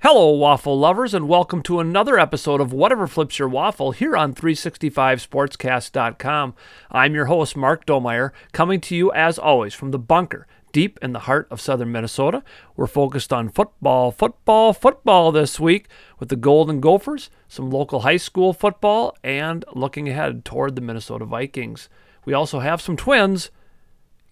Hello, waffle lovers, and welcome to another episode of Whatever Flips Your Waffle here on 365sportscast.com. I'm your host, Mark Domeyer, coming to you as always from the bunker deep in the heart of southern Minnesota. We're focused on football, football, football this week with the Golden Gophers, some local high school football, and looking ahead toward the Minnesota Vikings. We also have some twins,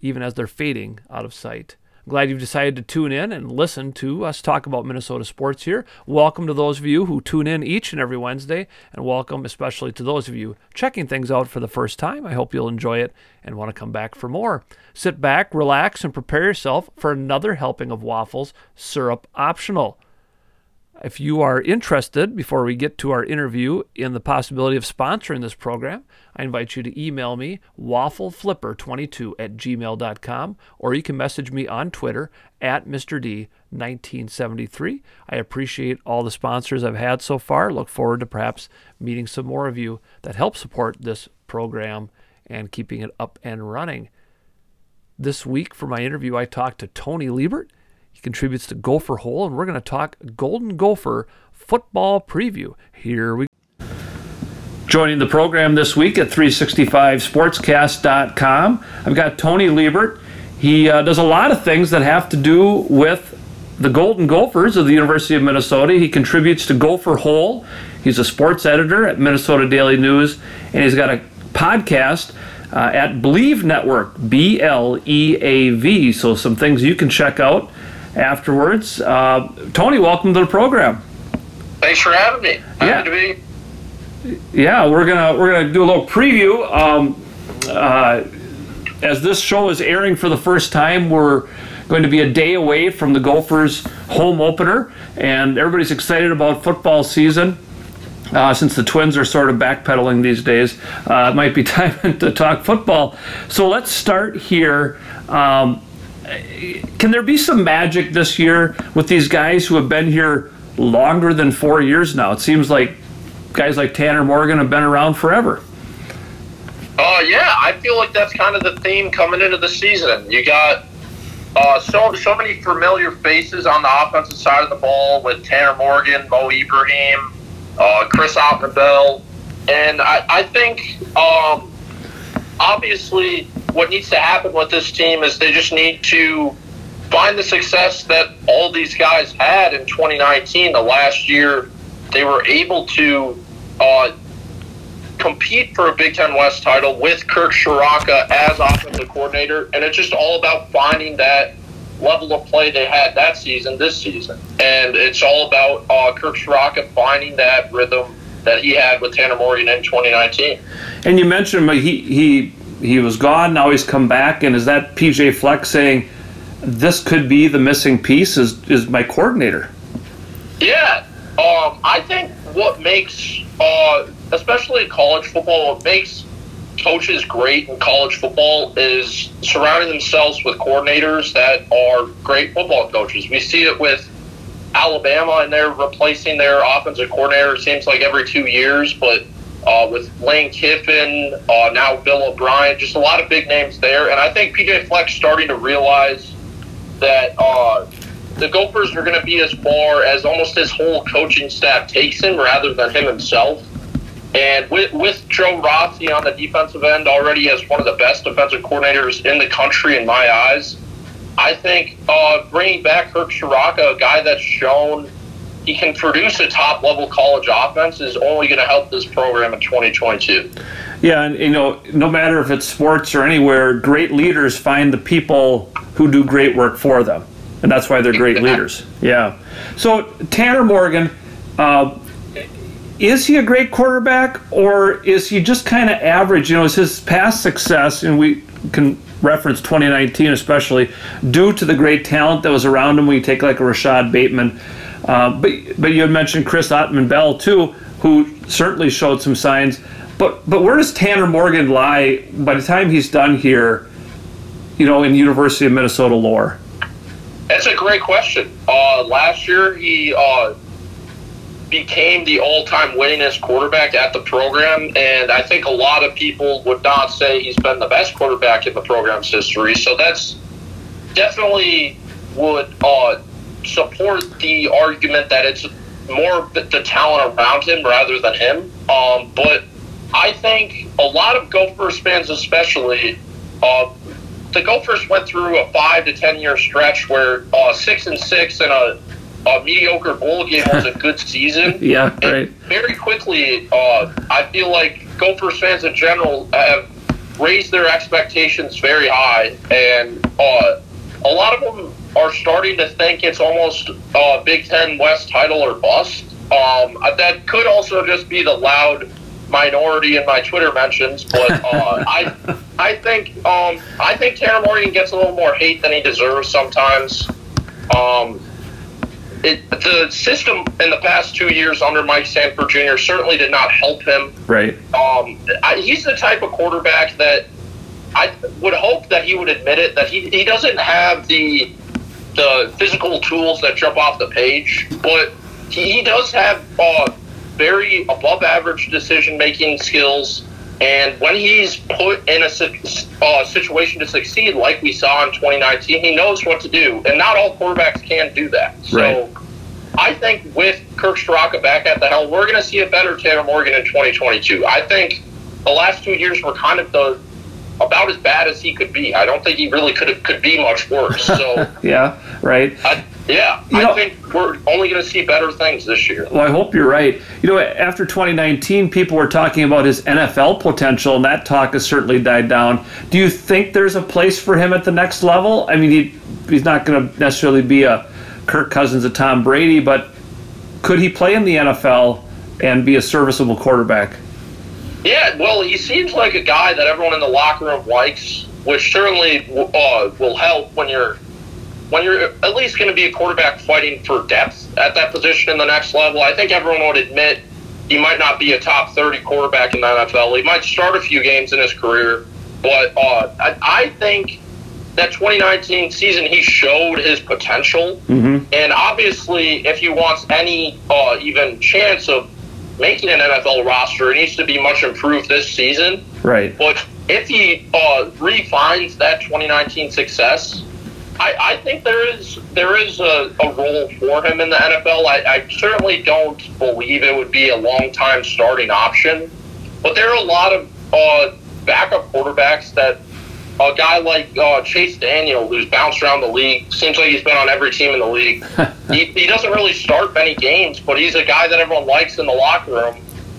even as they're fading out of sight. Glad you've decided to tune in and listen to us talk about Minnesota sports here. Welcome to those of you who tune in each and every Wednesday, and welcome especially to those of you checking things out for the first time. I hope you'll enjoy it and want to come back for more. Sit back, relax, and prepare yourself for another helping of waffles, syrup optional. If you are interested, before we get to our interview, in the possibility of sponsoring this program, I invite you to email me, waffleflipper22 at gmail.com, or you can message me on Twitter at Mr. D1973. I appreciate all the sponsors I've had so far. Look forward to perhaps meeting some more of you that help support this program and keeping it up and running. This week for my interview, I talked to Tony Liebert. He contributes to Gopher Hole, and we're going to talk Golden Gopher football preview. Here we go. Joining the program this week at 365sportscast.com, I've got Tony Liebert. He uh, does a lot of things that have to do with the Golden Gophers of the University of Minnesota. He contributes to Gopher Hole. He's a sports editor at Minnesota Daily News, and he's got a podcast uh, at Bleav Network, B L E A V. So, some things you can check out afterwards. Uh, Tony, welcome to the program. Thanks for having me. Happy Yeah. to be. Yeah, we're gonna we're gonna do a little preview. Um, uh, as this show is airing for the first time, we're going to be a day away from the Gophers' home opener, and everybody's excited about football season. Uh, since the Twins are sort of backpedaling these days, uh, it might be time to talk football. So let's start here. Um, can there be some magic this year with these guys who have been here longer than four years now? It seems like guys like Tanner Morgan have been around forever. Uh, yeah, I feel like that's kind of the theme coming into the season. You got uh, so so many familiar faces on the offensive side of the ball with Tanner Morgan, Mo Ibrahim, uh, Chris Autman-Bell, and I, I think um, obviously what needs to happen with this team is they just need to find the success that all these guys had in 2019. The last year they were able to uh, compete for a Big Ten West title with Kirk Ciarrocca as offensive coordinator, and it's just all about finding that level of play they had that season, this season, and it's all about uh, Kirk Ciarrocca finding that rhythm that he had with Tanner Morgan in 2019. And you mentioned he he he was gone. Now he's come back, and is that PJ Fleck saying this could be the missing piece? Is is my coordinator? Yeah, um, I think what makes, uh, especially college football, what makes coaches great in college football is surrounding themselves with coordinators that are great football coaches. We see it with Alabama, and they're replacing their offensive coordinator. It seems like every two years, but uh, with Lane Kiffin, uh, now Bill O'Brien, just a lot of big names there. And I think PJ Fleck's starting to realize that uh, the Gophers are going to be as far as almost his whole coaching staff takes him rather than him himself. And with, with Joe Rossi on the defensive end already as one of the best defensive coordinators in the country, in my eyes, I think uh, bringing back Kirk Ciarrocca, a guy that's shown he can produce a top level college offense, is only going to help this program in 2022. Yeah, and you know, no matter if it's sports or anywhere, great leaders find the people who do great work for them, and that's why they're great leaders. Yeah. So Tanner Morgan, uh, is he a great quarterback, or is he just kind of average? You know, is his past success, and we can reference 2019 especially, due to the great talent that was around him. When you take like a Rashod Bateman, uh, but but you had mentioned Chris Autman-Bell too, who certainly showed some signs. But but where does Tanner Morgan lie by the time he's done here? You know, in University of Minnesota lore. That's a great question. Uh, last year, he uh, became the all-time winningest quarterback at the program, and I think a lot of people would not say he's been the best quarterback in the program's history. So that's definitely would uh, support the argument that it's more the, talent around him rather than him. Um, but I think a lot of Gophers fans, especially, uh, the Gophers went through a five to ten year stretch where uh, six and six and a, a mediocre bowl game was a good season. yeah, right. very quickly, uh, I feel like Gophers fans in general have raised their expectations very high, and uh, a lot of them are starting to think it's almost a Big Ten West title or bust. Um, that could also just be the loud minority in my Twitter mentions, but uh, I I think um, I think Tanner Morgan gets a little more hate than he deserves sometimes. Um, it, the system in the past two years under Mike Sanford Jr. certainly did not help him. Right. Um, I, he's the type of quarterback that I would hope that he would admit it that he, he doesn't have the the physical tools that jump off the page, but he, he does have uh, very above average decision making skills. And when he's put in a uh, situation to succeed, like we saw in 2019, he knows what to do. And not all quarterbacks can do that. So right. I think with Kirk Ciarrocca back at the helm, we're going to see a better Tanner Morgan in 2022. I think the last two years were kind of the about as bad as he could be. I don't think he really could could be much worse. So yeah, right. I, yeah, you I know, think we're only going to see better things this year. Well, I hope you're right. You know, after 2019, people were talking about his NFL potential, and that talk has certainly died down. Do you think there's a place for him at the next level? I mean, he, he's not going to necessarily be a Kirk Cousins, a Tom Brady, but could he play in the NFL and be a serviceable quarterback? Yeah, well, he seems like a guy that everyone in the locker room likes, which certainly uh, will help when you're when you're at least going to be a quarterback fighting for depth at that position in the next level. I think everyone would admit he might not be a top 30 quarterback in the NFL. He might start a few games in his career, but uh, I, I think that 2019 season he showed his potential, mm-hmm. and obviously, if he wants any uh, even chance of making an NFL roster. It needs to be much improved this season. Right. But if he uh, refines that 2019 success, I, I, think there is there is a, a, role for him in the NFL. I, I, certainly don't believe it would be a long time starting option, but there are a lot of uh, backup quarterbacks that a guy like uh, Chase Daniel, who's bounced around the league, seems like he's been on every team in the league. he, he doesn't really start many games, but he's a guy that everyone likes in the locker room.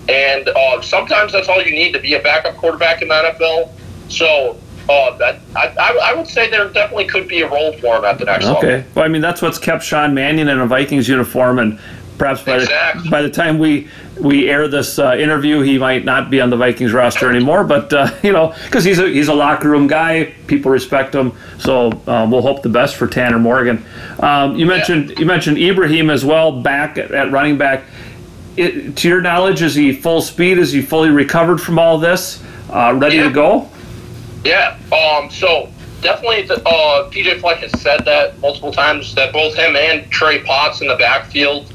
And uh, sometimes that's all you need to be a backup quarterback in the NFL. So uh, that, I, I, would say there definitely could be a role for him at the next okay. level. Okay. Well, I mean, that's what's kept Sean Mannion in a Vikings uniform and perhaps by, exactly. the, by the time we we air this uh, interview, he might not be on the Vikings roster anymore. But uh, you know, because he's a he's a locker room guy, people respect him. So um, we'll hope the best for Tanner Morgan. Um, you mentioned yeah. you mentioned Ibrahim as well, back at, at running back. It, to your knowledge, is he full speed? Is he fully recovered from all this? Uh, ready yeah. to go? Yeah. Um. So definitely, the, uh, PJ Fleck has said that multiple times that both him and Trey Potts in the backfield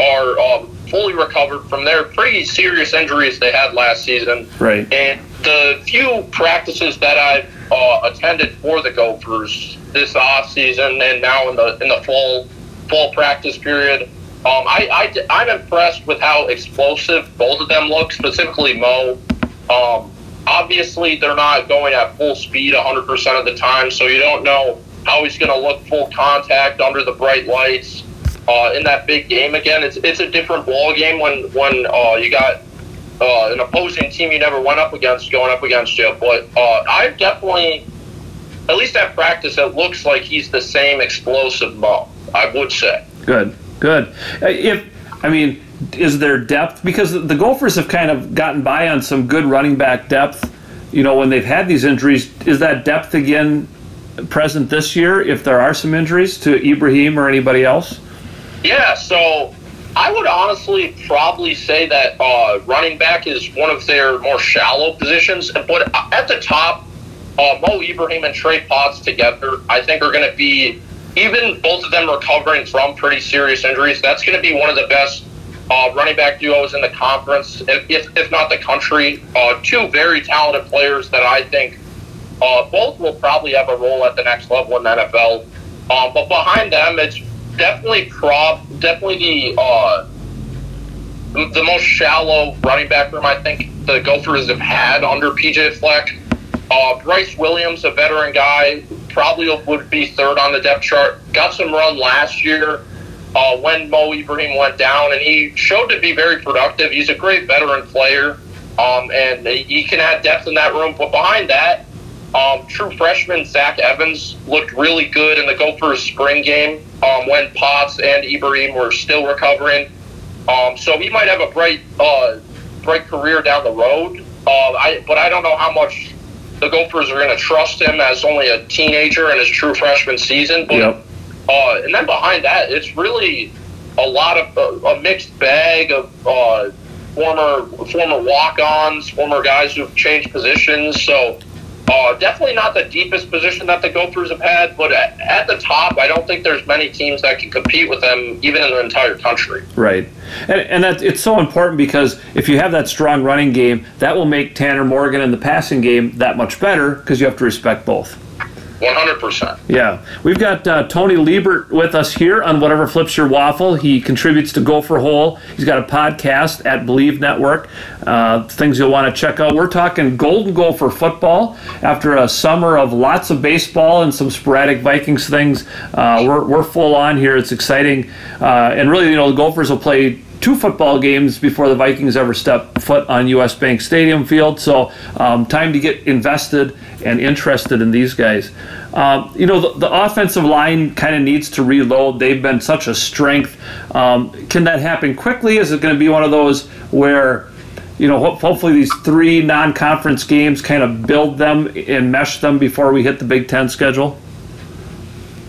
are uh, fully recovered from their pretty serious injuries they had last season. Right. And the few practices that I've uh, attended for the Gophers this off season and now in the in the fall fall practice period, um, I, I am impressed with how explosive both of them look. Specifically, Mo. Um, obviously, they're not going at full speed 100% of the time, so you don't know how he's going to look full contact under the bright lights uh, in that big game again. It's it's a different ball game when when uh, you got uh, an opposing team you never went up against going up against you. But uh, I definitely, at least at practice, it looks like he's the same explosive Mo. I would say. Good, good. If I mean, is there depth because the Gophers have kind of gotten by on some good running back depth. You know, when they've had these injuries, is that depth again present this year? If there are some injuries to Ibrahim or anybody else? Yeah, so I would honestly probably say that uh, running back is one of their more shallow positions. But at the top, uh, Mo Ibrahim and Trey Potts together, I think are going to be, even both of them recovering from pretty serious injuries, that's going to be one of the best uh, running back duos in the conference, if, if not the country. Uh, two very talented players that I think uh, both will probably have a role at the next level in the NFL. Um, but behind them, it's definitely prob, definitely the uh, the most shallow running back room I think the Gophers have had under PJ Fleck. Uh, Bryce Williams, a veteran guy, probably would be third on the depth chart. Got some run last year uh, when Mo Ibrahim went down, and he showed to be very productive. He's a great veteran player, um, and he can add depth in that room. But behind that, um, true freshman Zach Evans looked really good in the Gophers spring game um, when Potts and Ibrahim were still recovering. Um, so he might have a bright, uh, bright career down the road. Uh, I, but I don't know how much the Gophers are going to trust him as only a teenager in his true freshman season. But, Yep. uh, and then behind that, it's really a lot of uh, a mixed bag of uh, former former walk-ons, former guys who've changed positions. So uh, definitely not the deepest position that the Gophers have had, but at, at the top, I don't think there's many teams that can compete with them, even in the entire country. Right, and and that it's so important because if you have that strong running game, that will make Tanner Morgan and the passing game that much better because you have to respect both. One hundred percent. Yeah, we've got uh, Tony Liebert with us here on Whatever Flips Your Waffle. He contributes to Gopher Hole. He's got a podcast at Bleav Network. Uh, things you'll want to check out. We're talking Golden Gopher football after a summer of lots of baseball and some sporadic Vikings things. Uh, we're, we're full on here. It's exciting, uh, and really, you know, the Gophers will play two football games before the Vikings ever step foot on US Bank Stadium field. So, um, time to get invested and interested in these guys. Um, you know, the, the offensive line kind of needs to reload. They've been such a strength. Um, can that happen quickly? Is it going to be one of those where, you know, ho- hopefully these three non conference games kind of build them and mesh them before we hit the Big Ten schedule?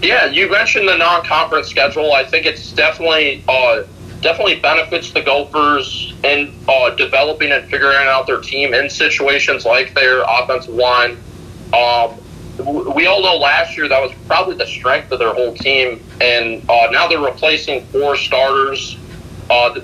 Yeah, you mentioned the non-conference schedule. I think it's definitely uh, definitely benefits the Gophers in uh, developing and figuring out their team in situations like their offensive line. Um, we all know last year that was probably the strength of their whole team, and uh, now they're replacing four starters. Uh,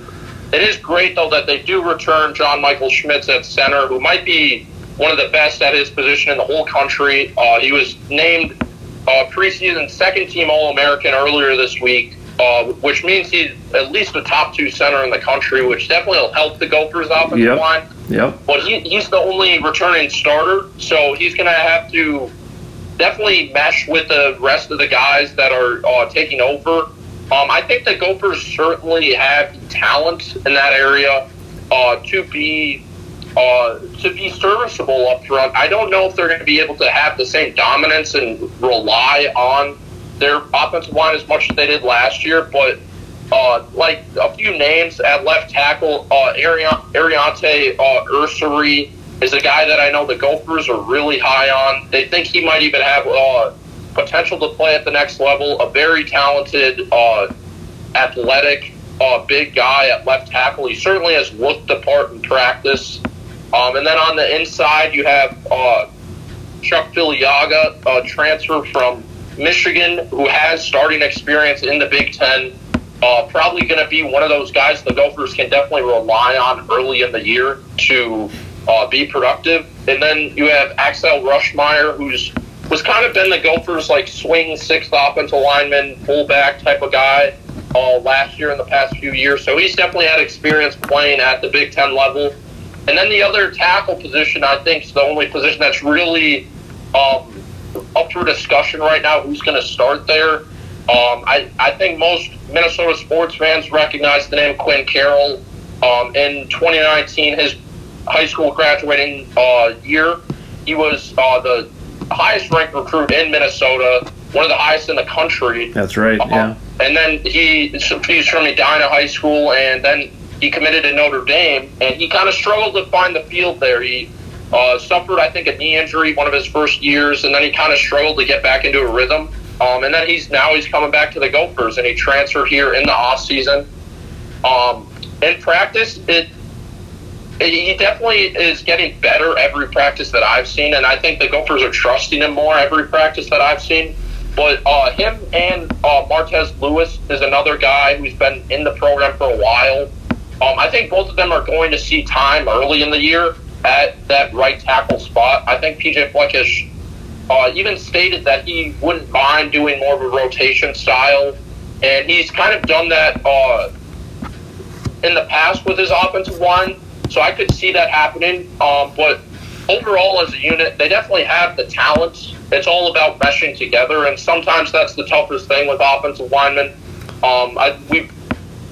it is great though that they do return John Michael Schmitz at center, who might be one of the best at his position in the whole country. Uh, he was named uh, preseason second team All American earlier this week, uh, which means he's at least a top two center in the country, which definitely will help the Gophers offensive Yep. line. Yep. But he, he's the only returning starter, so he's going to have to definitely mesh with the rest of the guys that are uh, taking over. Um, I think the Gophers certainly have talent in that area uh, to be uh, to be serviceable up front. I don't know if they're going to be able to have the same dominance and rely on their offensive line as much as they did last year, but uh, like a few names at left tackle, uh, Aireontae uh, Ersery is a guy that I know the Gophers are really high on. They think he might even have uh, potential to play at the next level. A very talented, uh, athletic, uh, big guy at left tackle. He certainly has looked the part in practice. Um, and then on the inside, you have uh, Chuck Filiaga, a transfer from Michigan, who has starting experience in the Big Ten. Uh, probably going to be one of those guys the Gophers can definitely rely on early in the year to uh, be productive. And then you have Axel Ruschmeyer, who's was kind of been the Gophers like swing sixth offensive lineman, fullback type of guy uh, last year and the past few years. So he's definitely had experience playing at the Big Ten level. And then the other tackle position, I think, is the only position that's really um, up for discussion right now. Who's going to start there? Um, I, I think most Minnesota sports fans recognize the name Quinn Carroll. Um, in 2019, his high school graduating uh, year, he was uh, the highest ranked recruit in Minnesota, one of the highest in the country. That's right. Um, Yeah. And then he he's from Edina High School, and then he committed to Notre Dame, and he kind of struggled to find the field there. He uh, suffered, I think, a knee injury one of his first years, and then he kind of struggled to get back into a rhythm. Um, and then he's now he's coming back to the Gophers, and he transferred here in the off season. Um, in practice, it, it he definitely is getting better every practice that I've seen, and I think the Gophers are trusting him more every practice that I've seen. But uh, him and uh, Martez Lewis is another guy who's been in the program for a while. Um, I think both of them are going to see time early in the year at that right tackle spot. I think PJ Fleck has uh, even stated that he wouldn't mind doing more of a rotation style and he's kind of done that uh, in the past with his offensive line. So I could see that happening. Um, but overall, as a unit, they definitely have the talents. It's all about meshing together, and sometimes that's the toughest thing with offensive linemen. Um, I, we've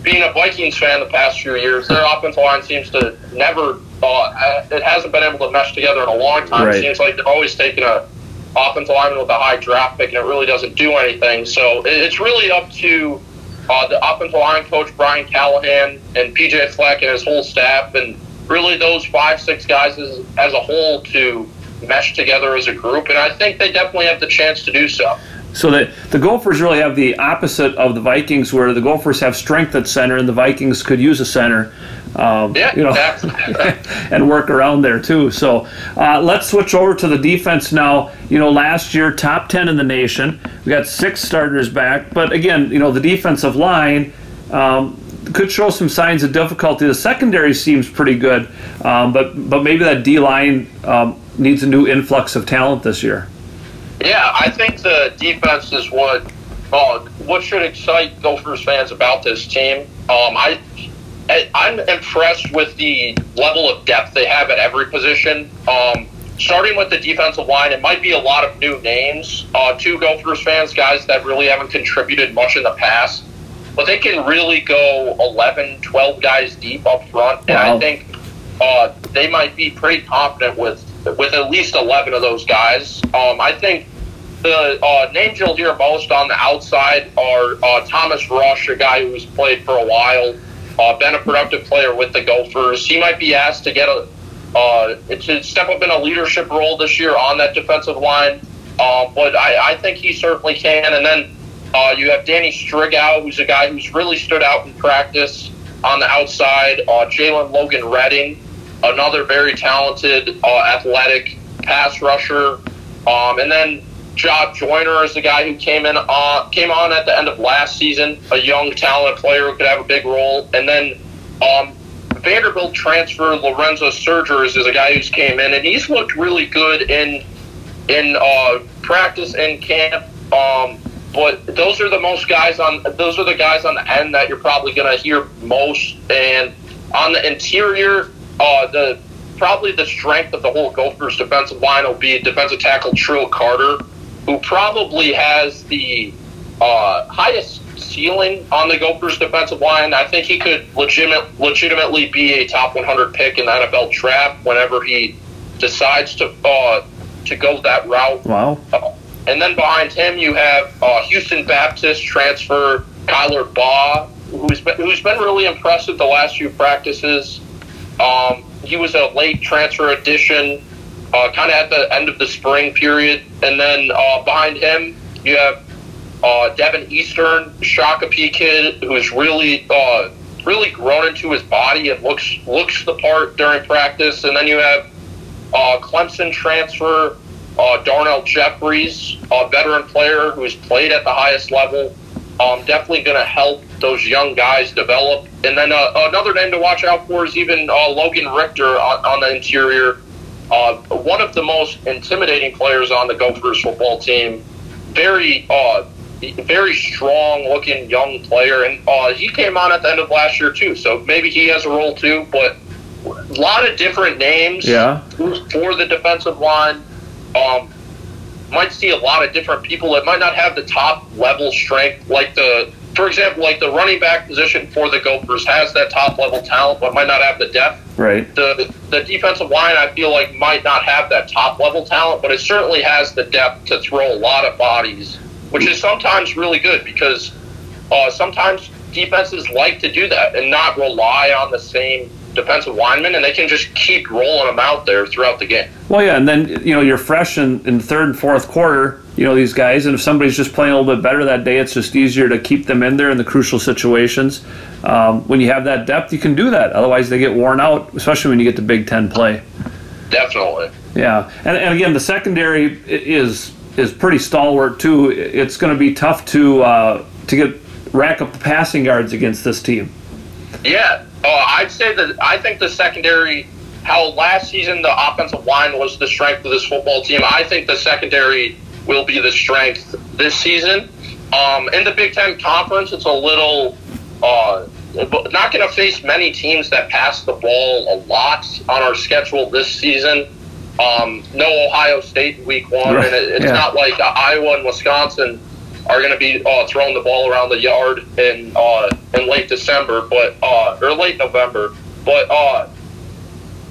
being a Vikings fan the past few years, their offensive line seems to never. Uh, it hasn't been able to mesh together in a long time. Right. It seems like they've always taken a offensive lineman with a high draft pick, and it really doesn't do anything. So it's really up to uh, the offensive line coach Brian Callahan and PJ Fleck and his whole staff, and really those five six guys as, as a whole to mesh together as a group. And I think they definitely have the chance to do so. So the the Gophers really have the opposite of the Vikings, where the Gophers have strength at center, and the Vikings could use a center. Um, Yeah, you know, exactly. and work around there too. So uh, let's switch over to the defense now. You know, last year top ten in the nation. We got six starters back, but again, you know, the defensive line. Um, could show some signs of difficulty. The secondary seems pretty good, um, but but maybe that D line um, needs a new influx of talent this year. Yeah, I think the defense is what uh, what should excite Gophers fans about this team. Um, I- I'm impressed with the level of depth they have at every position. Um, starting with the defensive line, it might be a lot of new names uh, to Gophers fans, guys that really haven't contributed much in the past. But they can really go 11, 12 guys deep up front, and Wow. I think uh, they might be pretty confident with with at least 11 of those guys. Um, I think the uh, names you'll hear most on the outside are uh, Thomas Rush, a guy who's played for a while, uh, been a productive player with the Gophers. He might be asked to get a uh, to step up in a leadership role this year on that defensive line, uh, but I, I think he certainly can. And then uh, you have Danny Striggow, who's a guy who's really stood out in practice on the outside. Uh, Jalen Logan-Redding, another very talented, uh, athletic pass rusher. Um, and then Job Joyner is the guy who came in on came on at the end of last season, a young talented player who could have a big role. And then um, Vanderbilt transfer Lorenzo Surgers is a guy who's came in and he's looked really good in in uh, practice and camp. Um, but those are the most guys on those are the guys on the end that you're probably going to hear most. And on the interior, uh, the probably the strength of the whole Gophers defensive line will be defensive tackle Trill Carter, who probably has the uh, highest ceiling on the Gophers defensive line. I think he could legitimate, legitimately be a top 100 pick in the NFL draft whenever he decides to uh, to go that route. Wow. Uh, and then behind him, you have uh, Houston Baptist transfer Kyler Baugh, who's been, who's been really impressive the last few practices. Um, he was a late transfer addition, uh, kind of at the end of the spring period. And then uh, behind him, you have uh, Devin Eastern, Shakopee kid, who's really uh, really grown into his body and looks looks the part during practice. And then you have uh, Clemson transfer uh, Darnell Jeffries, a veteran player who's played at the highest level. Um, definitely going to help those young guys develop. And then another name to watch out for is even Logan Richter on, on the interior. Uh, one of the most intimidating players on the Gophers football team. Very, uh, very strong looking young player. And uh, he came on at the end of last year, too. So maybe he has a role, too. But a lot of different names Yeah. for the defensive line. Um, might see a lot of different people that might not have the top level strength, like the, for example, like the running back position for the Gophers has that top level talent, but might not have the depth. Right. The the defensive line, I feel like, might not have that top level talent, but it certainly has the depth to throw a lot of bodies, which is sometimes really good because uh, sometimes defenses like to do that and not rely on the same defensive linemen, and they can just keep rolling them out there throughout the game. Well, yeah, and then you know you're fresh in, in third and fourth quarter. You know these guys, and if somebody's just playing a little bit better that day, it's just easier to keep them in there in the crucial situations. Um, when you have that depth, you can do that. Otherwise, they get worn out, especially when you get to Big Ten play. Definitely. Yeah, and, and again, the secondary is is pretty stalwart too. It's going to be tough to uh, to get rack up the passing yards against this team. Yeah, uh, I'd say that I think the secondary, how last season the offensive line was the strength of this football team. I think the secondary will be the strength this season. Um, in the Big Ten Conference, it's a little uh, not going to face many teams that pass the ball a lot on our schedule this season. Um, no Ohio State week one, right. and it, it's yeah. not like Iowa and Wisconsin are going to be uh, throwing the ball around the yard in uh, in late December, but uh, or late November. But uh,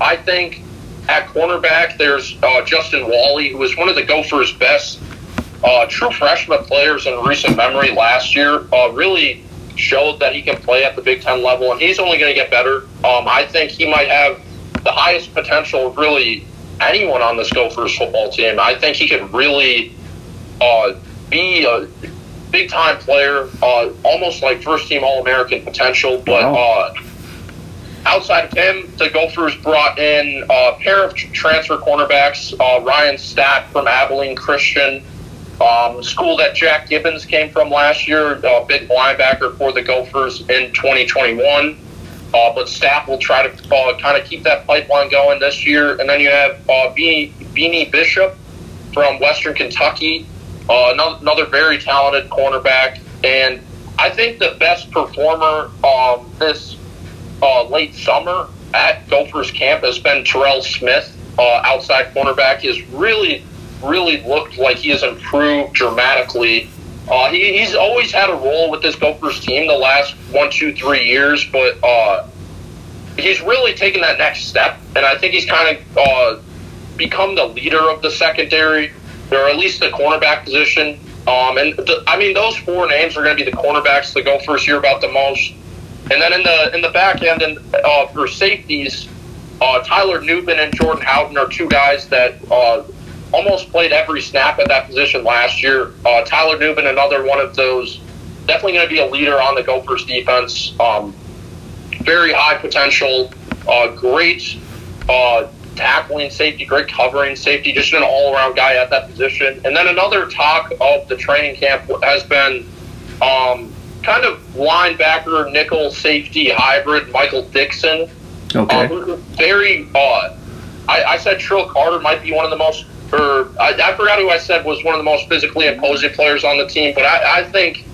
I think at cornerback, there's uh, Justin Walley, who was one of the Gophers' best uh, true freshman players in recent memory last year. really showed that he can play at the Big Ten level, and he's only going to get better. Um, I think he might have the highest potential really anyone on this Gophers football team. I think he could really uh, be a big time player, uh, almost like first team All American potential. But uh, outside of him, the Gophers brought in a pair of transfer cornerbacks uh, Ryan Stack from Abilene Christian. Um, school that Jack Gibbens came from last year, a big linebacker for the Gophers in 2021. Uh, but staff will try to uh, kind of keep that pipeline going this year. And then you have uh, Beanie, Beanie Bishop from Western Kentucky, uh, another, very talented cornerback. And I think the best performer um, this uh, late summer at Gophers camp has been Terrell Smith, uh, outside cornerback. He has really, really looked like he has improved dramatically uh, he, he's always had a role with this Gophers team the last one, two, three years, but uh, he's really taken that next step, and I think he's kind of uh, become the leader of the secondary, or at least the cornerback position. Um, and the, I mean, those four names are going to be the cornerbacks the Gophers hear about the most. And then in the in the back end, and uh, for safeties, uh, Tyler Nubin and Jordan Howden are two guys that uh, almost played every snap at that position last year. Uh, Tyler Nubin, another one of those, definitely going to be a leader on the Gophers defense. Um, very high potential, uh, great uh, tackling safety, great covering safety, just an all around guy at that position. And then another talk of the training camp has been um, kind of linebacker, nickel safety hybrid, Michael Dixon. Okay. Um, very, uh, I, I said Trill Carter might be one of the most or I, I, forgot who I said was one of the most physically imposing players on the team, but I, I think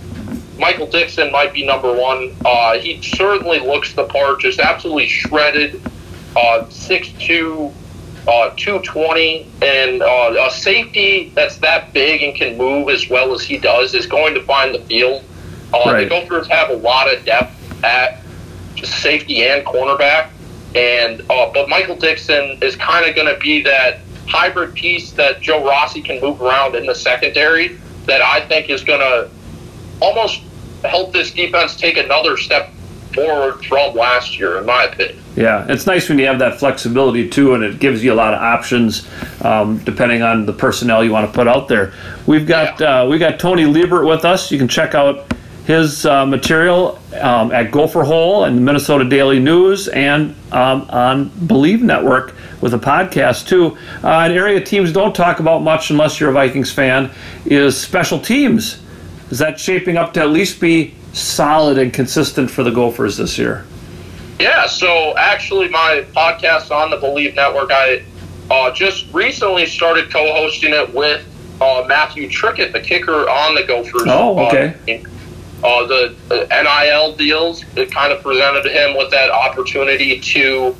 Michael Dixon might be number one. Uh, he certainly looks the part, just absolutely shredded, uh, 6'2", uh, 220, and uh, a safety that's that big and can move as well as he does is going to find the field. Uh, right. The Gophers have a lot of depth at safety and cornerback, and uh, but Michael Dixon is kind of going to be that hybrid piece that Joe Rossi can move around in the secondary that I think is going to almost help this defense take another step forward from last year, in my opinion. Yeah, it's nice when you have that flexibility too, and it gives you a lot of options um, depending on the personnel you want to put out there. We've got yeah. uh, we got Tony Liebert with us. You can check out his uh, material um, at Gopher Hole and the Minnesota Daily News and um, on Bleav Network with a podcast too. Uh, an area teams don't talk about much unless you're a Vikings fan is special teams. Is that shaping up to at least be solid and consistent for the Gophers this year? Yeah, so actually, my podcast on the Bleav Network, I uh, just recently started co hosting it with uh, Matthew Trickett, the kicker on the Gophers. Oh, okay. Uh, uh, the, the NIL deals it kind of presented him with that opportunity to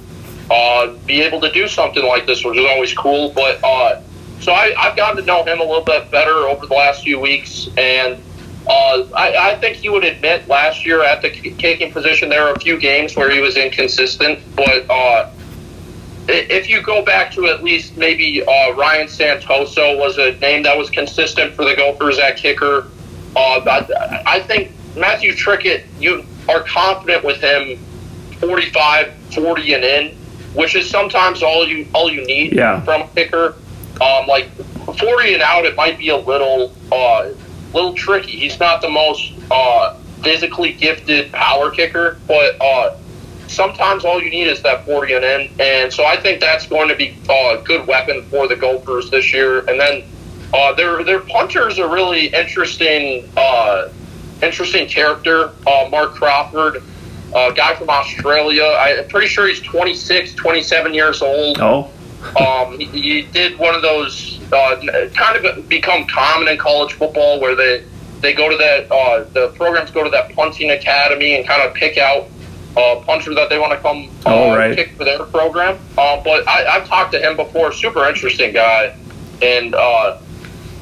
uh, be able to do something like this, which is always cool. But uh, so I, have gotten to know him a little bit better over the last few weeks, and uh, I, I, think he would admit last year at the kicking position there were a few games where he was inconsistent, but. Uh, if you go back to at least maybe uh, Ryan Santoso was a name that was consistent for the Gophers at kicker. Uh, I, I think Matthew Trickett, you are confident with him 45, 40 and in, which is sometimes all you all you need yeah. from a kicker. Um, like 40 and out, it might be a little uh, little tricky. He's not the most uh, physically gifted power kicker, but uh, sometimes all you need is that 40 and in. And so I think that's going to be a good weapon for the Gophers this year. And then uh, their their punters are really interesting. Uh, interesting character. Uh, Mark Crawford, a guy from Australia. I'm pretty sure he's 26, 27 years old. Oh. Um, he, he, did one of those uh, kind of become common in college football where they they go to that uh, the programs go to that punting academy and kind of pick out a puncher that they want to come uh, Oh, right. kick for their program. Um, but I, I've talked to him before. Super interesting guy, and uh,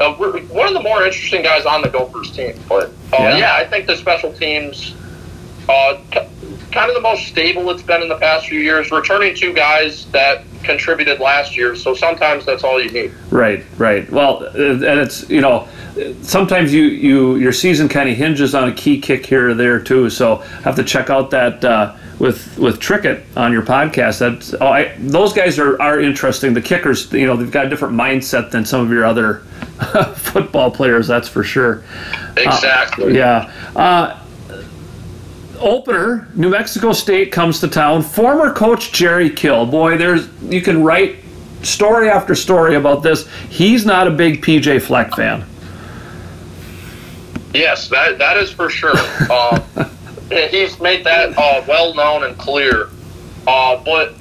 uh, one of the more interesting guys on the Gophers team. But uh, Yeah. yeah. I think the special teams, uh, kind of the most stable it's been in the past few years. Returning two guys that contributed last year, so sometimes that's all you need. Right, right. Well, uh, and it's you know, sometimes you you your season kind of hinges on a key kick here or there too. So I have to check out that uh, with with Trickett on your podcast. That's oh, I, those guys are are interesting. The kickers, you know, they've got a different mindset than some of your other football players. That's for sure. Exactly. Yeah. Uh, opener, New Mexico State comes to town. Former coach Jerry Kill. Boy, there's you can write story after story about this. He's not a big PJ Fleck fan. Yes, that that is for sure. um, he's made that uh, well known and clear. Uh, but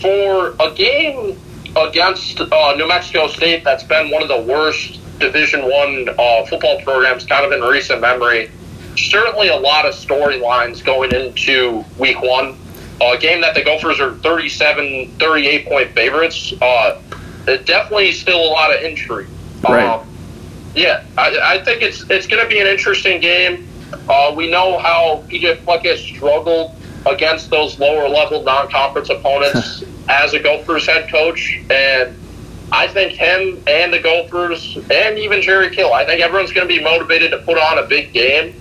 for a game against uh, New Mexico State, that's been one of the worst Division One uh, football programs, kind of in recent memory. Certainly, a lot of storylines going into Week One. A game that the Gophers are 37, 38 point favorites. Uh, definitely still a lot of intrigue. Right. Um, yeah, I, I think it's it's going to be an interesting game. Uh, we know how PJ Fleck has struggled against those lower level non conference opponents as a Gophers head coach, and I think him and the Gophers and even Jerry Kill, I think everyone's going to be motivated to put on a big game.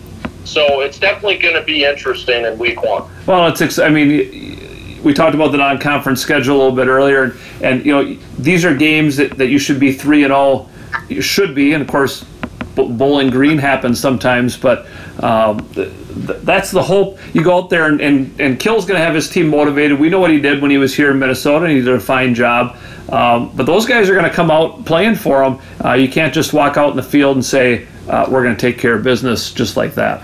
So it's definitely going to be interesting in Week One. Well, it's ex- I mean, we talked about the non-conference schedule a little bit earlier, and you know these are games that, that you should be three and all. You should be, and of course, Bowling Green happens sometimes, but um, th- th- that's the hope. You go out there and, and, and Kill's going to have his team motivated. We know what he did when he was here in Minnesota, and he did a fine job. Um, but those guys are going to come out playing for him. Uh, you can't just walk out in the field and say, uh, we're going to take care of business just like that.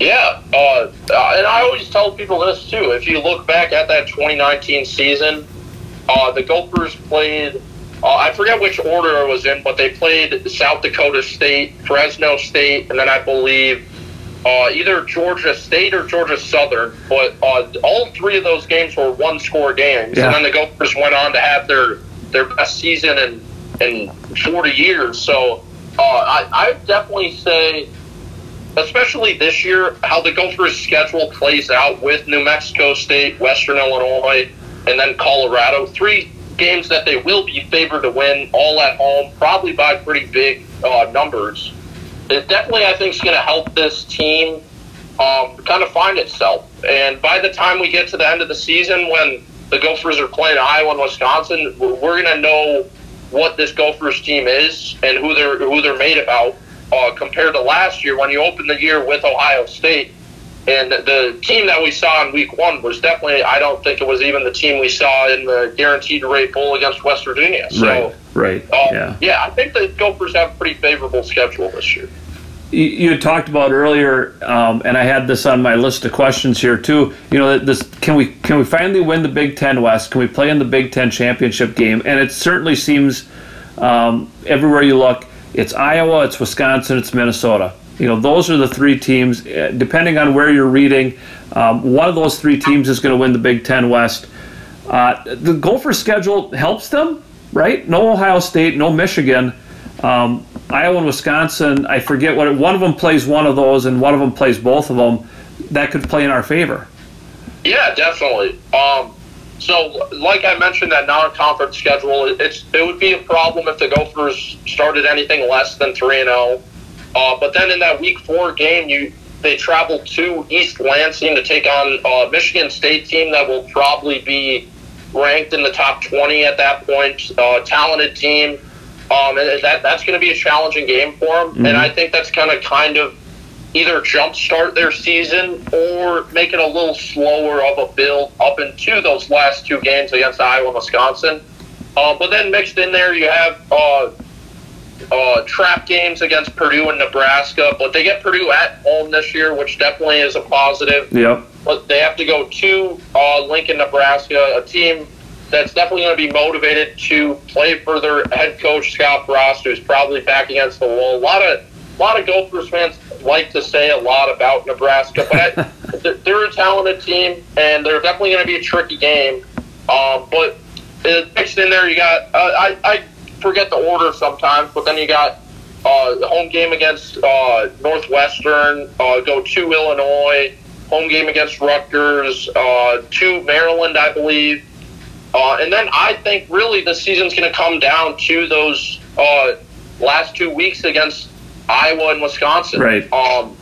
Yeah, uh, uh, and I always tell people this too. If you look back at that 2019 season, uh, the Gophers played. Uh, I forget which order it was in, but they played South Dakota State, Fresno State, and then I believe uh, either Georgia State or Georgia Southern. But uh, all three of those games were one-score games, Yeah. and then the Gophers went on to have their their best season in in 40 years. So uh, I I definitely say especially this year, how the Gophers' schedule plays out with New Mexico State, Western Illinois, and then Colorado. Three games that they will be favored to win, all at home, probably by pretty big uh, numbers. It definitely, I think, is going to help this team um, kind of find itself. And by the time we get to the end of the season, when the Gophers are playing Iowa and Wisconsin, we're, going to know what this Gophers team is and who they're who they're made about uh, compared to last year when you opened the year with Ohio State. And the team that we saw in week one was definitely, I don't think it was even the team we saw in the guaranteed rate bowl against West Virginia. So, right, right, uh, yeah. I think the Gophers have a pretty favorable schedule this year. you, you had talked about earlier, um, and I had this on my list of questions here too. You know, this can we can we finally win the Big Ten West? Can we play in the Big Ten championship game? And it certainly seems um, everywhere you look, it's Iowa, it's Wisconsin, it's Minnesota. You know, those are the three teams. Uh, Depending on where you're reading, um, one of those three teams is going to win the Big Ten West. Uh, the Gopher schedule helps them, right? No Ohio State, no Michigan. Um, Iowa and Wisconsin, I forget what it, one of them plays one of those and one of them plays both of them. That could play in our favor. Yeah, definitely. Um, so, like I mentioned, that non-conference schedule, it- it's it would be a problem if the Gophers started anything less than three and zero. Uh, but then in that Week Four game, you they travel to East Lansing to take on a Michigan State team that will probably be ranked in the top twenty at that point. Uh, talented team. Um, and that that's going to be a challenging game for them, and I think that's going to kind of either jumpstart their season or make it a little slower of a build up into those last two games against Iowa and Wisconsin. Uh, but then mixed in there, you have uh, uh, trap games against Purdue and Nebraska. But they get Purdue at home this year, which definitely is a positive. Yep. But they have to go to uh, Lincoln, Nebraska, a team that's definitely going to be motivated to play for their head coach Scott Frost, who's probably back against the wall. A lot of a lot of Gophers fans like to say a lot about Nebraska, but I, they're a talented team, and they're definitely going to be a tricky game. Um, but mixed in there, you got uh, I, I forget the order sometimes, but then you got uh, home game against uh, Northwestern, uh, go to Illinois, home game against Rutgers, uh, to Maryland, I believe. Uh, and then I think really the season's going to come down to those uh, last two weeks against Iowa and Wisconsin. Right. Um,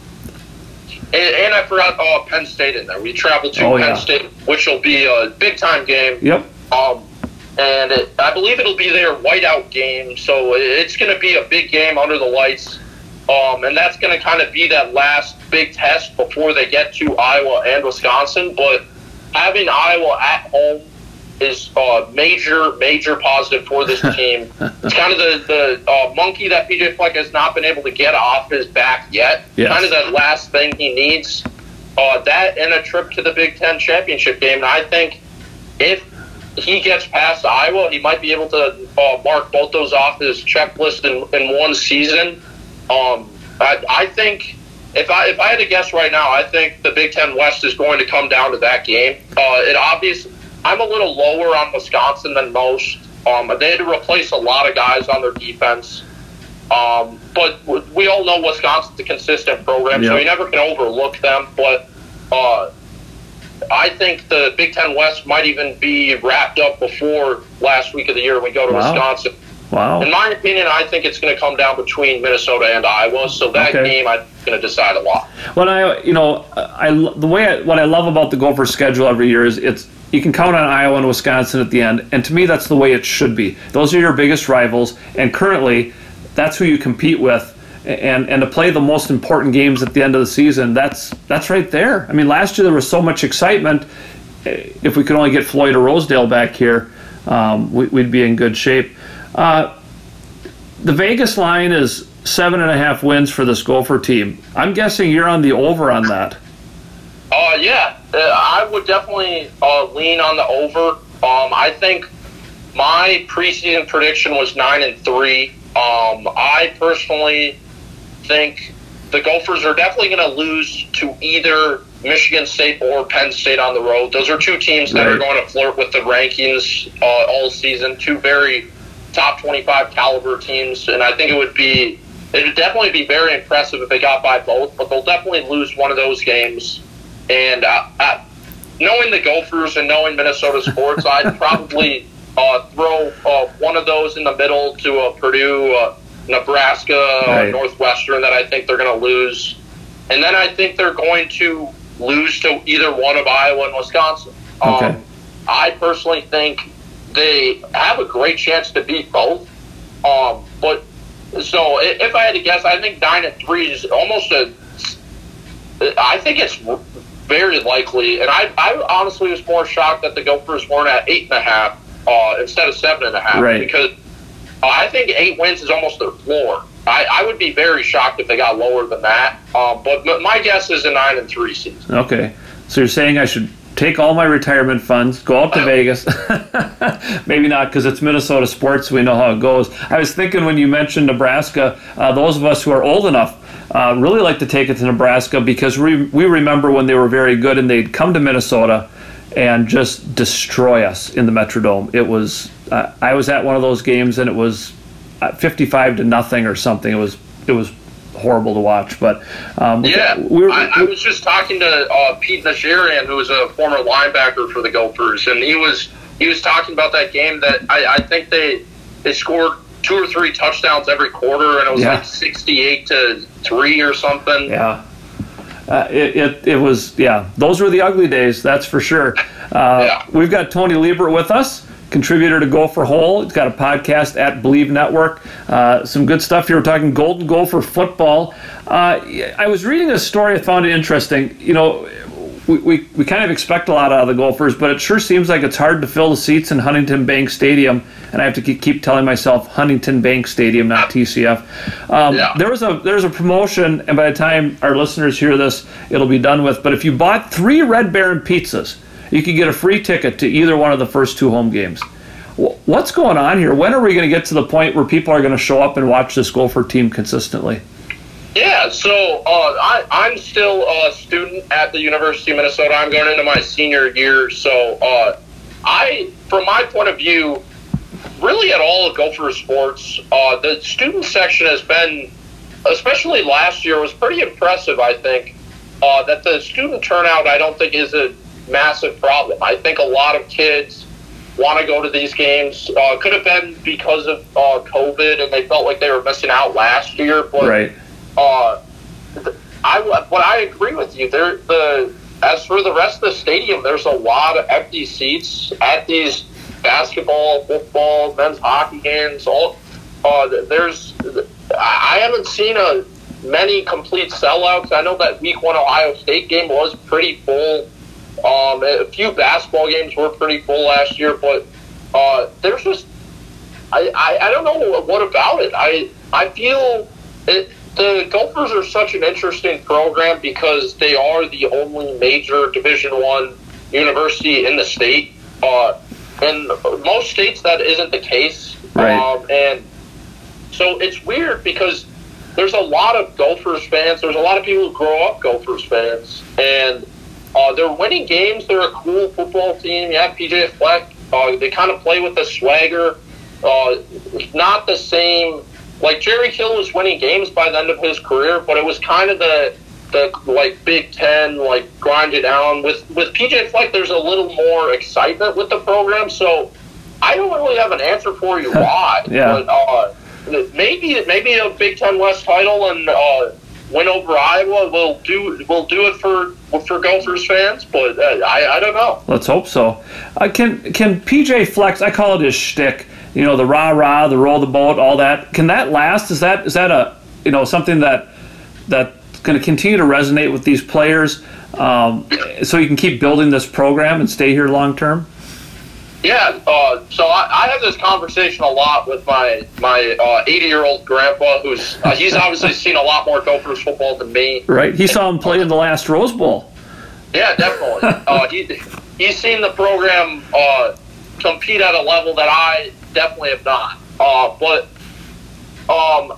and, and I forgot uh, Penn State in there. We traveled to Oh, Penn yeah. State, which will be a big time game. Yep. Um, and it, I believe it'll be their whiteout game, so it's going to be a big game under the lights. Um, and that's going to kind of be that last big test before they get to Iowa and Wisconsin. But having Iowa at home is a major, major positive for this team. it's kind of the, the uh, monkey that PJ Fleck has not been able to get off his back yet. Yes. Kind of that last thing he needs. Uh, that and a trip to the Big Ten championship game. And I think if he gets past Iowa, he might be able to uh, mark both those off his checklist in, in one season. Um, I, I think if I if I had to guess right now, I think the Big Ten West is going to come down to that game. Uh, it obvious. I'm a little lower on Wisconsin than most. Um, they had to replace a lot of guys on their defense. Um, but we all know Wisconsin's a consistent program, so you never can overlook them. But uh, I think the Big Ten West might even be wrapped up before last week of the year when we go to Wow. Wisconsin. Wow. In my opinion, I think it's going to come down between Minnesota and Iowa. So that Okay. game, I'm going to decide a lot. When I, you know, I the way I, what I love about the Gopher schedule every year is it's you can count on Iowa and Wisconsin at the end, and to me that's the way it should be. Those are your biggest rivals, and currently, that's who you compete with. And and to play the most important games at the end of the season, that's that's right there. I mean, last year there was so much excitement. Eh, If we could only get Floyd of Rosedale back here, um, we, we'd be in good shape. Uh, the Vegas line is seven and a half wins for this Gopher team. I'm guessing you're on the over on that. Uh, yeah, uh, I would definitely uh, lean on the over. Um, I think my preseason prediction was nine and three. Um, I personally think the Gophers are definitely going to lose to either Michigan State or Penn State on the road. Those are two teams that are going to flirt with the rankings uh, all season. Two very top twenty-five caliber teams, and I think it would be it would definitely be very impressive if they got by both. But they'll definitely lose one of those games. And uh, uh, knowing the Gophers and knowing Minnesota sports, I'd probably uh, throw uh, one of those in the middle to a Purdue, uh, Nebraska, uh, Right. Northwestern that I think they're going to lose. And then I think they're going to lose to either one of Iowa and Wisconsin. Okay. Um, I personally think they have a great chance to beat both. Um, but so if I had to guess, I think nine and three is almost a. I think it's very likely, and I, I honestly was more shocked that the Gophers weren't at eight and a half uh, instead of seven and a half Right. because uh, I think eight wins is almost their floor. I, I would be very shocked if they got lower than that. Um, but m- my guess is a nine and three season. Okay. So you're saying I should take all my retirement funds, go out to Vegas. Maybe not because it's Minnesota sports. We know how it goes. I was thinking when you mentioned Nebraska, uh, those of us who are old enough uh, really like to take it to Nebraska because we, we remember when they were very good and they'd come to Minnesota and just destroy us in the Metrodome. It was uh, I was at one of those games and it was uh, 55 to nothing or something. It was it was horrible to watch. But um, Yeah, we were, I, I was just talking to uh, Pete Najarian, who was a former linebacker for the Gophers, and he was he was talking about that game that I, I think they they scored two or three touchdowns every quarter, and it was Yeah. like sixty-eight to three or something. Yeah. Uh, it, it, it was, yeah, those were the ugly days, that's for sure. Uh, Yeah. We've got Tony Liebert with us, contributor to Gopher Hole. He's got a podcast at Bleav Network. Uh, some good stuff here. We're talking Golden Gopher football. Uh, I was reading a story, I found it interesting. You know, we, we, we kind of expect a lot out of the Gophers, but it sure seems like it's hard to fill the seats in Huntington Bank Stadium. And I have to keep, keep telling myself Huntington Bank Stadium, not TCF. Um, Yeah. There was a there's a promotion, and by the time our listeners hear this, it'll be done with. But if you bought three Red Baron pizzas, you could get a free ticket to either one of the first two home games. What's going on here? When are we going to get to the point where people are going to show up and watch this Gopher team consistently? Yeah, so uh, I, I'm still a student at the University of Minnesota. I'm going into my senior year. So uh, I, from my point of view, really at all of Gopher sports, uh, the student section has been, especially last year, was pretty impressive. I think uh, that the student turnout, I don't think, is a massive problem. I think a lot of kids want to go to these games. Uh, could have been because of uh, COVID, and they felt like they were missing out last year. But Right. Uh, I what I agree with you. There, the as for the rest of the stadium, there's a lot of empty seats at these basketball, football, men's hockey games. All uh, there's I haven't seen a many complete sellouts. I know that week one Ohio State game was pretty full. Um, a few basketball games were pretty full last year, but uh, there's just I, I, I don't know what about it. I I feel it, the Gophers are such an interesting program because they are the only major Division One university in the state. Uh, in most states, that isn't the case. Right. Um, and so it's weird because there's a lot of Gophers fans. There's a lot of people who grow up Gophers fans, and uh, they're winning games. They're a cool football team. You have PJ Fleck. Uh, they kind of play with a swagger. Uh, not the same. Like Jerry Kill was winning games by the end of his career, but it was kind of the the like Big Ten, like grind it down. With with PJ Fleck, there's a little more excitement with the program. So I don't really have an answer for you why. Yeah. But, uh, maybe maybe a Big Ten West title and uh, win over Iowa will do will do it for for Gophers fans. But uh, I I don't know. Let's hope so. Uh, can can PJ Fleck's? I call it his shtick. You know, the rah rah, the roll the boat, all that. Can that last? Is that is that a you know something that that's going to continue to resonate with these players, um, so you can keep building this program and stay here long term? Yeah, uh, so I, I have this conversation a lot with my my 80 year old grandpa, who's uh, he's obviously seen a lot more Gophers football than me. Right. He saw him play in the last Rose Bowl. Yeah, definitely. uh, he he's seen the program uh, compete at a level that I definitely have not. Uh, but um,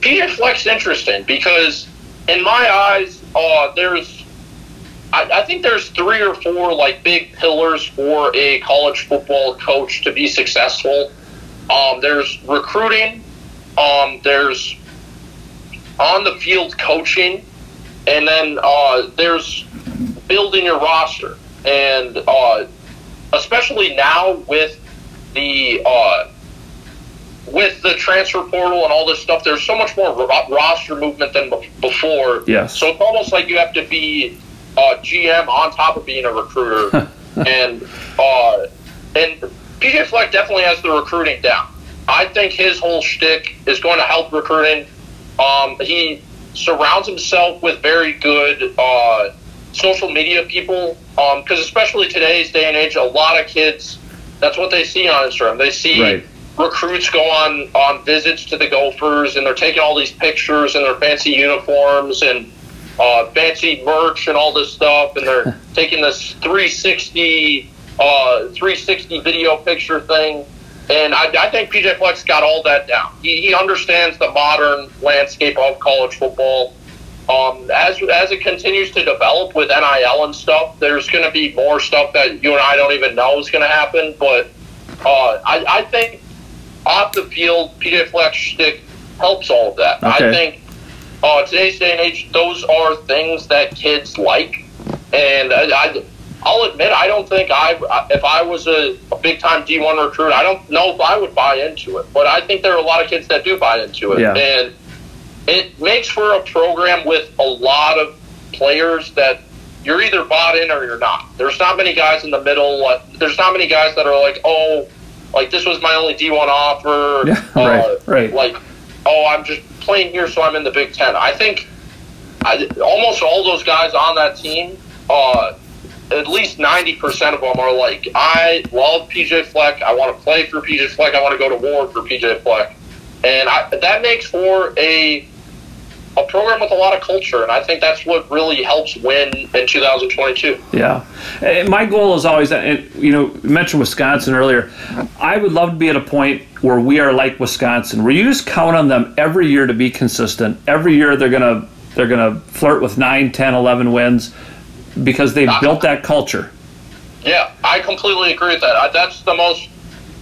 PJ Fleck's interesting because in my eyes, uh, there's I, I think there's three or four like big pillars for a college football coach to be successful. Um, there's recruiting. Um, there's on the field coaching, and then uh, there's building your roster. And uh, especially now with the uh, with the transfer portal and all this stuff, there's so much more ro- roster movement than be- before. Yes. So it's almost like you have to be a GM on top of being a recruiter, and uh, and PJ Fleck definitely has the recruiting down. I think his whole shtick is going to help recruiting. Um, he surrounds himself with very good uh, social media people because, especially today's day and age, a lot of kids that's what they see on Instagram. They see Right. recruits go on on visits to the Gophers, and they're taking all these pictures in their fancy uniforms and uh, fancy merch and all this stuff, and they're taking this 360 uh, 360 video picture thing. And I, I think PJ Fleck's got all that down. He, he understands the modern landscape of college football. Um, as as it continues to develop with NIL and stuff, there's going to be more stuff that you and I don't even know is going to happen. But uh, I, I think off the field, PJ Fleck's stick helps all of that. I think uh, today's day and age, those are things that kids like, and I, I I'll admit I don't think I if I was a, a big time D one recruit, I don't know if I would buy into it. But I think there are a lot of kids that do buy into it, Yeah. and it makes for a program with a lot of players that you're either bought in or you're not. There's not many guys in the middle. Like, there's not many guys that are like, oh, like this was my only D1 offer. Yeah, uh, right, right. Like, oh, I'm just playing here, so I'm in the Big Ten. I think I, almost all those guys on that team, uh, at least 90% of them are like, I love PJ Fleck. I want to play for PJ Fleck. I want to go to war for PJ Fleck. And I, that makes for a a program with a lot of culture, and I think that's what really helps win in 2022. Yeah, and my goal is always, and eh, you know, you mentioned Wisconsin earlier. I would love to be at a point where we are like Wisconsin, where you just count on them every year to be consistent. Every year they're gonna they're gonna flirt with 9, 10, 11 wins because they've ah. built that culture. Yeah, I completely agree with that. That's the most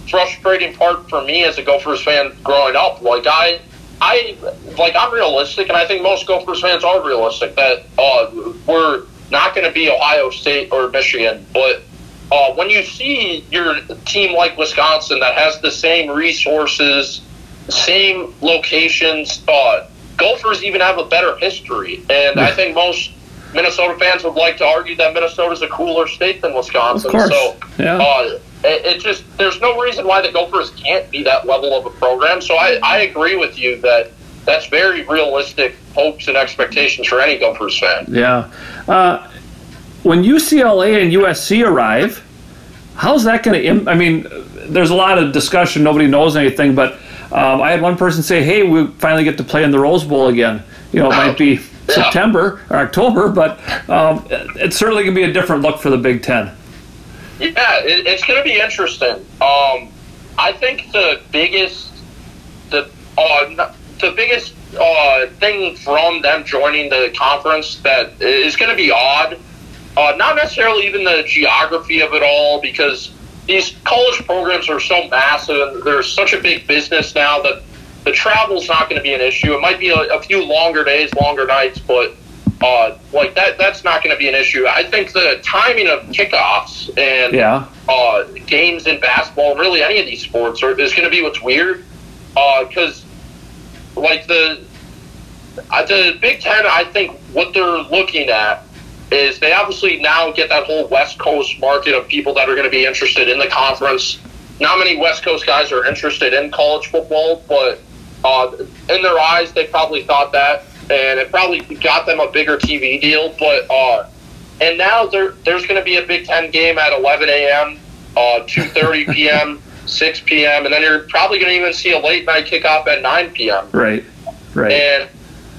frustrating part for me as a Gophers fan growing up. Like I, I like I'm realistic, and I think most Gophers fans are realistic that uh, we're not going to be Ohio State or Michigan. But uh, when you see your team like Wisconsin that has the same resources, same locations, uh, Gophers even have a better history, and I think most Minnesota fans would like to argue that Minnesota is a cooler state than Wisconsin. Of course. So yeah. uh, it, it, just there's no reason why the Gophers can't be that level of a program. So I, I agree with you that that's very realistic hopes and expectations for any Gophers fan. Yeah. Uh, when UCLA and USC arrive, how's that going to? Im- I mean, there's a lot of discussion. Nobody knows anything, but um, I had one person say, "Hey, we finally get to play in the Rose Bowl again." You know, it might be September or October, but um, it's certainly going to be a different look for the Big Ten. Yeah, it, it's going to be interesting. Um, I think the biggest, the uh, the biggest uh, thing from them joining the conference that is going to be odd, uh, not necessarily even the geography of it all, because these college programs are so massive and there's such a big business now that the travel's not going to be an issue. It might be a, a few longer days, longer nights, but uh, like that that's not going to be an issue. I think the timing of kickoffs and yeah. uh, games in basketball, really any of these sports, are, is going to be what's weird. Because uh, like the uh, the Big Ten, I think what they're looking at is they obviously now get that whole West Coast market of people that are going to be interested in the conference. Not many West Coast guys are interested in college football, but uh, in their eyes, they probably thought that, and it probably got them a bigger TV deal. But uh, and now there, there's going to be a Big Ten game at 11 a.m., uh, 2:30 p.m., 6 p.m., and then you're probably going to even see a late night kickoff at 9 p.m. Right, right. And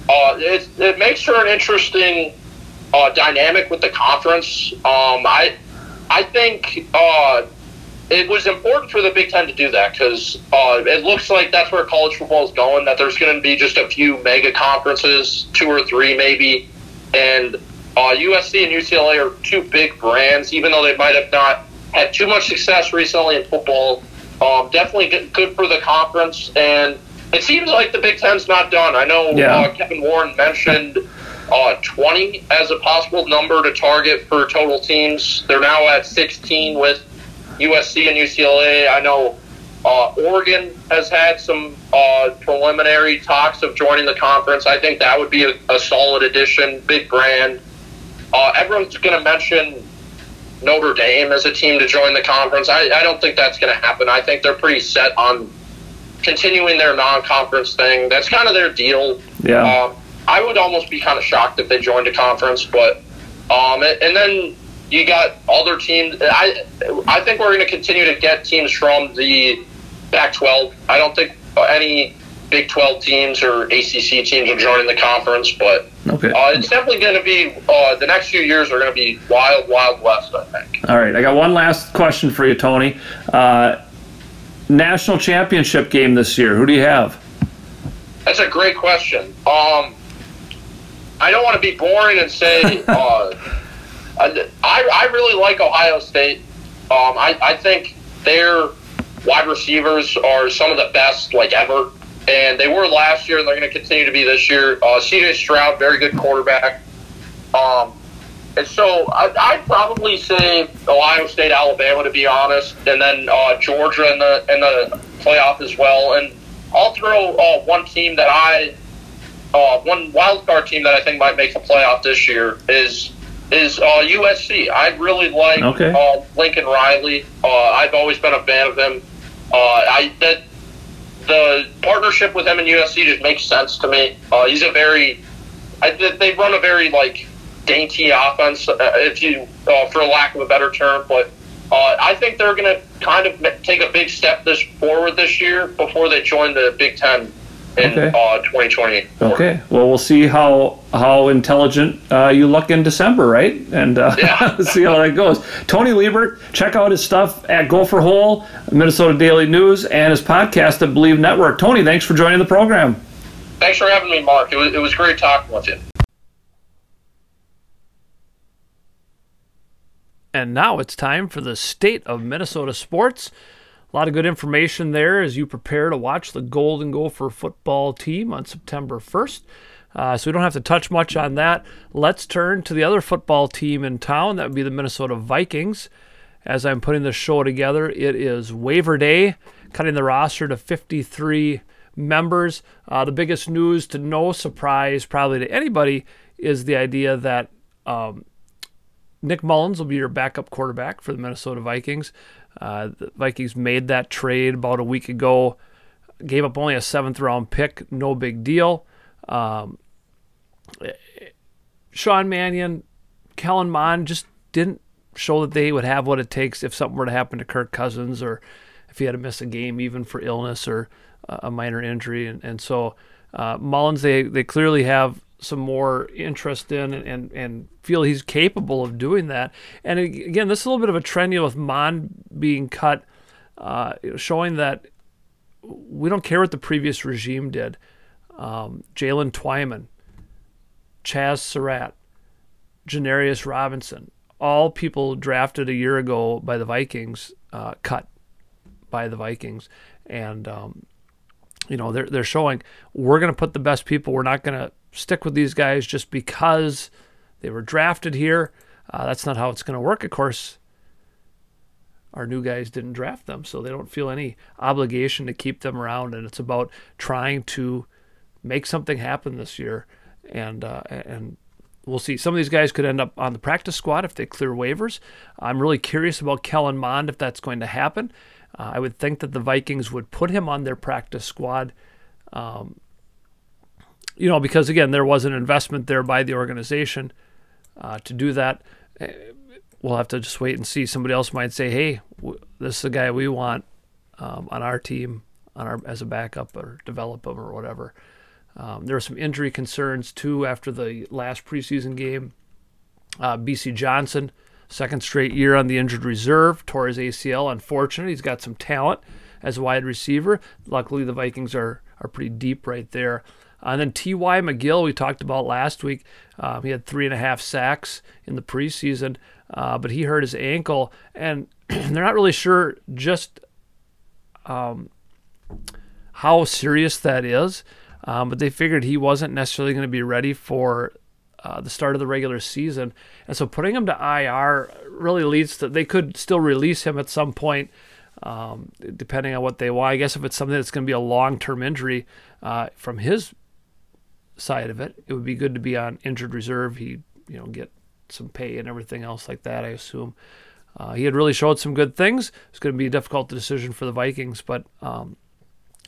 uh, it, it makes for an interesting uh, dynamic with the conference. Um, I I think uh, it was important for the Big Ten to do that because uh, it looks like that's where college football is going. That there's going to be just a few mega conferences, two or three maybe, and uh, USC and UCLA are two big brands, even though they might have not had too much success recently in football. Um, definitely good for the conference, and it seems like the Big Ten's not done. I know yeah. uh, Kevin Warren mentioned uh, 20 as a possible number to target for total teams. They're now at 16 with USC and UCLA. I know uh, Oregon has had some uh, preliminary talks of joining the conference. I think that would be a, a solid addition, big brand. Uh, everyone's going to mention Notre Dame as a team to join the conference. I, I don't think that's going to happen. I think they're pretty set on continuing their non-conference thing. That's kind of their deal. Yeah. Um, I would almost be kind of shocked if they joined a conference, but um, and then you got other teams. I I think we're going to continue to get teams from the Pac-12. I don't think any Big 12 teams or ACC teams are joining the conference, but okay. uh, it's definitely going to be uh, the next few years are going to be wild, wild west. I think. All right, I got one last question for you, Tony. Uh, national championship game this year. Who do you have? That's a great question. Um, I don't want to be boring and say. I, I really like Ohio State. Um, I, I think their wide receivers are some of the best like ever, and they were last year, and they're going to continue to be this year. Uh, C.J. Stroud, very good quarterback. Um, and so I, I'd probably say Ohio State, Alabama, to be honest, and then uh, Georgia in the in the playoff as well. And I'll throw uh, one team that I, uh, one wild card team that I think might make the playoff this year is is uh, USC. I really like okay. uh, Lincoln Riley. Uh, I've always been a fan of him. Uh, I that the partnership with him and USC just makes sense to me. Uh, he's a very I, they run a very like dainty offense, uh, if you for lack of a better term, but. I think they're going to kind of take a big step this forward this year before they join the Big Ten in Okay. uh, 2020. Okay. Well, we'll see how how intelligent uh, you look in December, right? And uh, Yeah. see how that goes. Tony Liebert, check out his stuff at Gopher Hole, Minnesota Daily News, and his podcast at Bleav Network. Tony, thanks for joining the program. Thanks for having me, Mark. It was, it was great talking with you. And now it's time for the state of Minnesota sports. A lot of good information there as you prepare to watch the Golden Gopher football team on September 1st. Uh, so we don't have to touch much on that. Let's turn to the other football team in town. That would be the Minnesota Vikings. As I'm putting this show together, it is waiver day, cutting the roster to 53 members. Uh, the biggest news, to no surprise probably to anybody, is the idea that um, Nick Mullins will be your backup quarterback for the Minnesota Vikings. Uh, the Vikings made that trade about a week ago, gave up only a seventh round pick, no big deal. Um, Sean Mannion, Kellen Mond just didn't show that they would have what it takes if something were to happen to Kirk Cousins or if he had to miss a game, even for illness or a minor injury. And, and so uh, Mullins, they, they clearly have some more interest in and, and, feel he's capable of doing that. And again, this is a little bit of a trend know, with Mond being cut, uh, showing that we don't care what the previous regime did. Um, Jalen Twyman, Chaz Surratt, Janarius Robinson, all people drafted a year ago by the Vikings, uh, cut by the Vikings, and um, you know they're they're showing we're going to put the best people. We're not going to stick with these guys just because they were drafted here. Uh, that's not how it's going to work. Of course, our new guys didn't draft them, so they don't feel any obligation to keep them around. And it's about trying to make something happen this year, and uh, and we'll see. Some of these guys could end up on the practice squad if they clear waivers. I'm really curious about Kellen Mond if that's going to happen. Uh, I would think that the Vikings would put him on their practice squad. Um, you know, because again, there was an investment there by the organization uh, to do that. Uh, We'll have to just wait and see. Somebody else might say, "Hey, w- this is the guy we want um, on our team, on our as a backup or develop him or whatever." Um, there were some injury concerns too after the last preseason game. Uh, Bisi Johnson, second straight year on the injured reserve, tore his ACL. Unfortunate, he's got some talent as a wide receiver. Luckily, the Vikings are are pretty deep right there. Uh, and then T.Y. McGill, we talked about last week. Um, he had three and a half sacks in the preseason, uh, but he hurt his ankle, and they're not really sure just um, how serious that is. Um, but they figured he wasn't necessarily going to be ready for uh, the start of the regular season, and so putting him to IR really leads to they could still release him at some point, um, depending on what they want. I guess if it's something that's going to be a long-term injury uh, from his side of it, it would be good to be on injured reserve. He you know get some pay and everything else like that. I assume. Uh, he had really showed some good things. It's going to be a difficult decision for the Vikings, but um,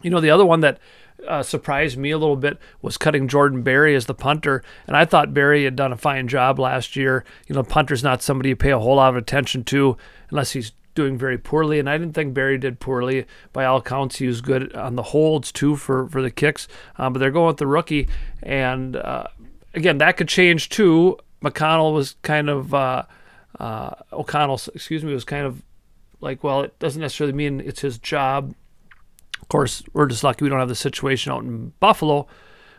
you know the other one that uh, surprised me a little bit was cutting Jordan Berry as the punter, and I thought Berry had done a fine job last year. You know, punter's not somebody you pay a whole lot of attention to unless he's doing very poorly, and I didn't think Berry did poorly. By all accounts, he was good on the holds too for for the kicks, um, but they're going with the rookie, and uh, again that could change too. McConnell was kind of uh, uh, O'Connell, excuse me, was kind of like, well, it doesn't necessarily mean it's his job. Of course, we're just lucky we don't have the situation out in Buffalo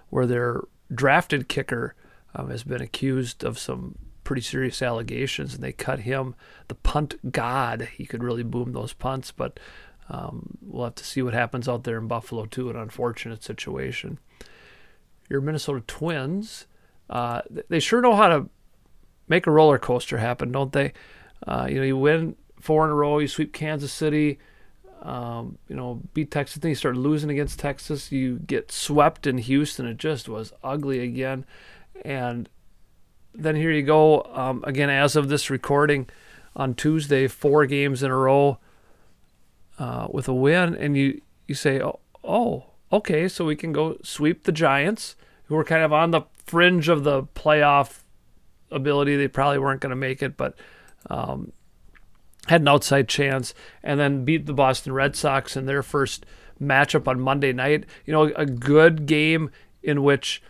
where their drafted kicker um, has been accused of some pretty serious allegations, and they cut him. The punt god, he could really boom those punts, but um, we'll have to see what happens out there in Buffalo too. An unfortunate situation. Your Minnesota Twins, uh, they sure know how to make a roller coaster happen, don't they? Uh, you know, you win four in a row, you sweep Kansas City, um, you know, beat Texas, then you start losing against Texas, you get swept in Houston. It just was ugly again, and then here you go um, again. As of this recording, on Tuesday, four games in a row uh, with a win, and you you say, oh, oh, okay, so we can go sweep the Giants, who were kind of on the fringe of the playoff ability. They probably weren't going to make it, but um, had an outside chance, and then beat the Boston Red Sox in their first matchup on Monday night. You know, a good game in which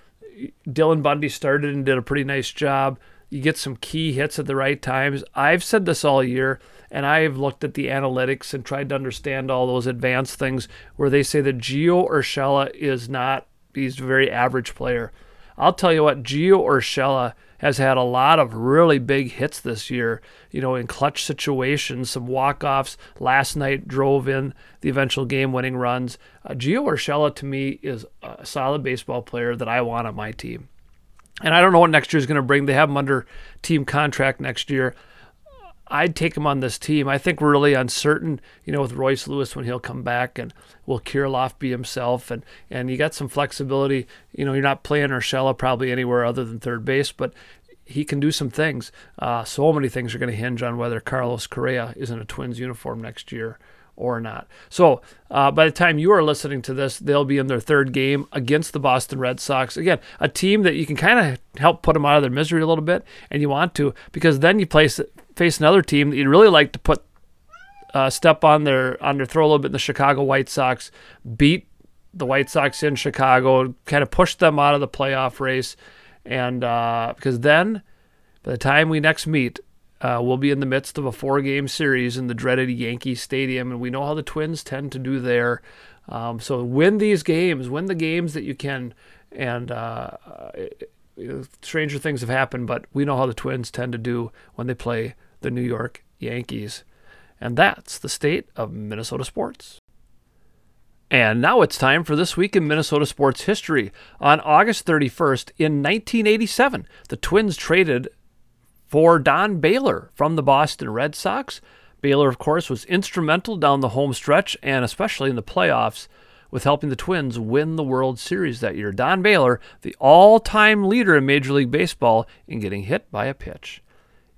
Dylan Bundy started and did a pretty nice job. You get some key hits at the right times. I've said this all year, and I've looked at the analytics and tried to understand all those advanced things where they say that Gio Urshela is not, he's a very average player. I'll tell you what, Gio Urshela has had a lot of really big hits this year, you know, in clutch situations, some walk-offs. Last night drove in the eventual game-winning runs. Uh, Gio Urshela, to me, is a solid baseball player that I want on my team. And I don't know what next year is going to bring. They have him under team contract next year. I'd take him on this team. I think we're really uncertain, you know, with Royce Lewis when he'll come back and will Kirilloff be himself and and you got some flexibility. You know, you're not playing Urshela probably anywhere other than third base, but he can do some things. Uh, so many things are going to hinge on whether Carlos Correa is in a Twins uniform next year or not. So uh, by the time you are listening to this, they'll be in their third game against the Boston Red Sox. Again, a team that you can kind of help put them out of their misery a little bit, and you want to because then you place, face another team that you'd really like to put uh, step on their on their throw a little bit. in The Chicago White Sox beat the White Sox in Chicago, kind of push them out of the playoff race, and uh, because then by the time we next meet, uh, we'll be in the midst of a four game series in the dreaded Yankee Stadium, and we know how the Twins tend to do there. Um, so win these games, win the games that you can. And uh, know, stranger things have happened, but we know how the Twins tend to do when they play the New York Yankees. And that's the state of Minnesota sports. And now it's time for This Week in Minnesota Sports History. On August 31st, in 1987, the Twins traded for Don Baylor from the Boston Red Sox. Baylor, of course, was instrumental down the home stretch and especially in the playoffs with helping the Twins win the World Series that year. Don Baylor, the all time leader in Major League Baseball in getting hit by a pitch.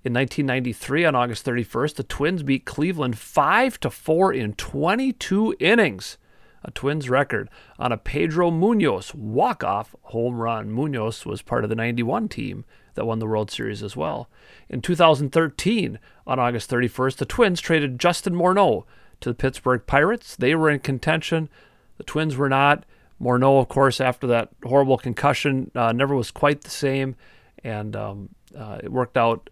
In 1993, on August 31st, the Twins beat Cleveland 5 to 4 in 22 innings, a Twins record, on a Pedro Munoz walk-off home run. Munoz was part of the 91 team that won the World Series as well. In 2013, on August 31st, the Twins traded Justin Morneau to the Pittsburgh Pirates. They were in contention. The Twins were not. Morneau, of course, after that horrible concussion, uh, never was quite the same, and um, uh, it worked out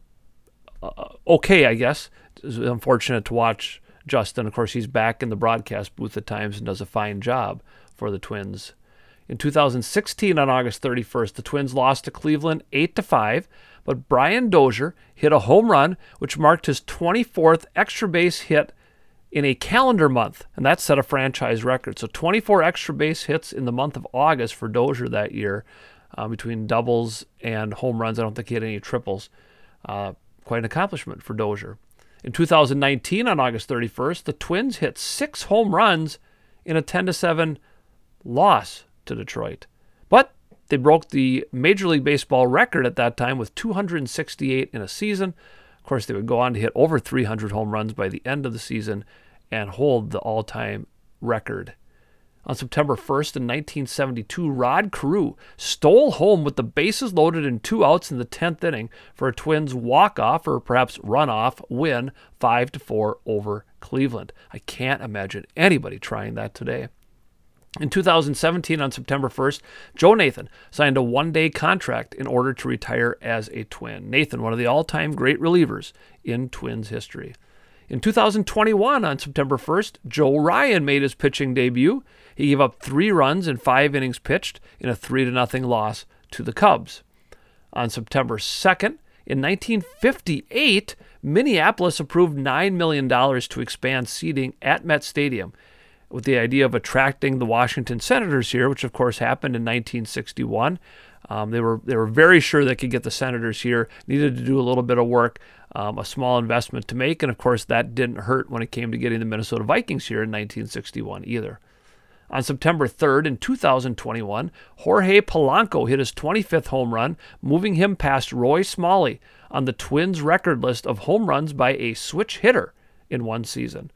uh, okay, I guess. It was unfortunate to watch Justin. Of course, he's back in the broadcast booth at times and does a fine job for the Twins in 2016, on August 31st, the Twins lost to Cleveland 8 to 5, but Brian Dozier hit a home run, which marked his 24th extra base hit in a calendar month, and that set a franchise record. So 24 extra base hits in the month of August for Dozier that year, uh, between doubles and home runs. I don't think he had any triples. Uh, quite an accomplishment for Dozier. In 2019, on August 31st, the Twins hit six home runs in a 10 7 loss to Detroit. But they broke the Major League Baseball record at that time with 268 in a season. Of course, they would go on to hit over 300 home runs by the end of the season and hold the all time record. On September 1st in 1972, Rod Carew stole home with the bases loaded and two outs in the 10th inning for a Twins walk-off or perhaps run-off win 5 to 4 over Cleveland. I can't imagine anybody trying that today. In 2017, on September 1st, Joe Nathan signed a one day contract in order to retire as a twin. Nathan, one of the all time great relievers in Twins history. In 2021, on September 1st, Joe Ryan made his pitching debut. He gave up three runs in five innings pitched in a 3 0 loss to the Cubs. On September 2nd, in 1958, Minneapolis approved $9 million to expand seating at Met Stadium with the idea of attracting the Washington Senators here, which of course happened in 1961. Um, they were they were very sure they could get the Senators here. Needed to do a little bit of work, um, a small investment to make, and of course that didn't hurt when it came to getting the Minnesota Vikings here in 1961 either. On September 3rd in 2021, Jorge Polanco hit his 25th home run, moving him past Roy Smalley on the Twins' record list of home runs by a switch hitter in one season.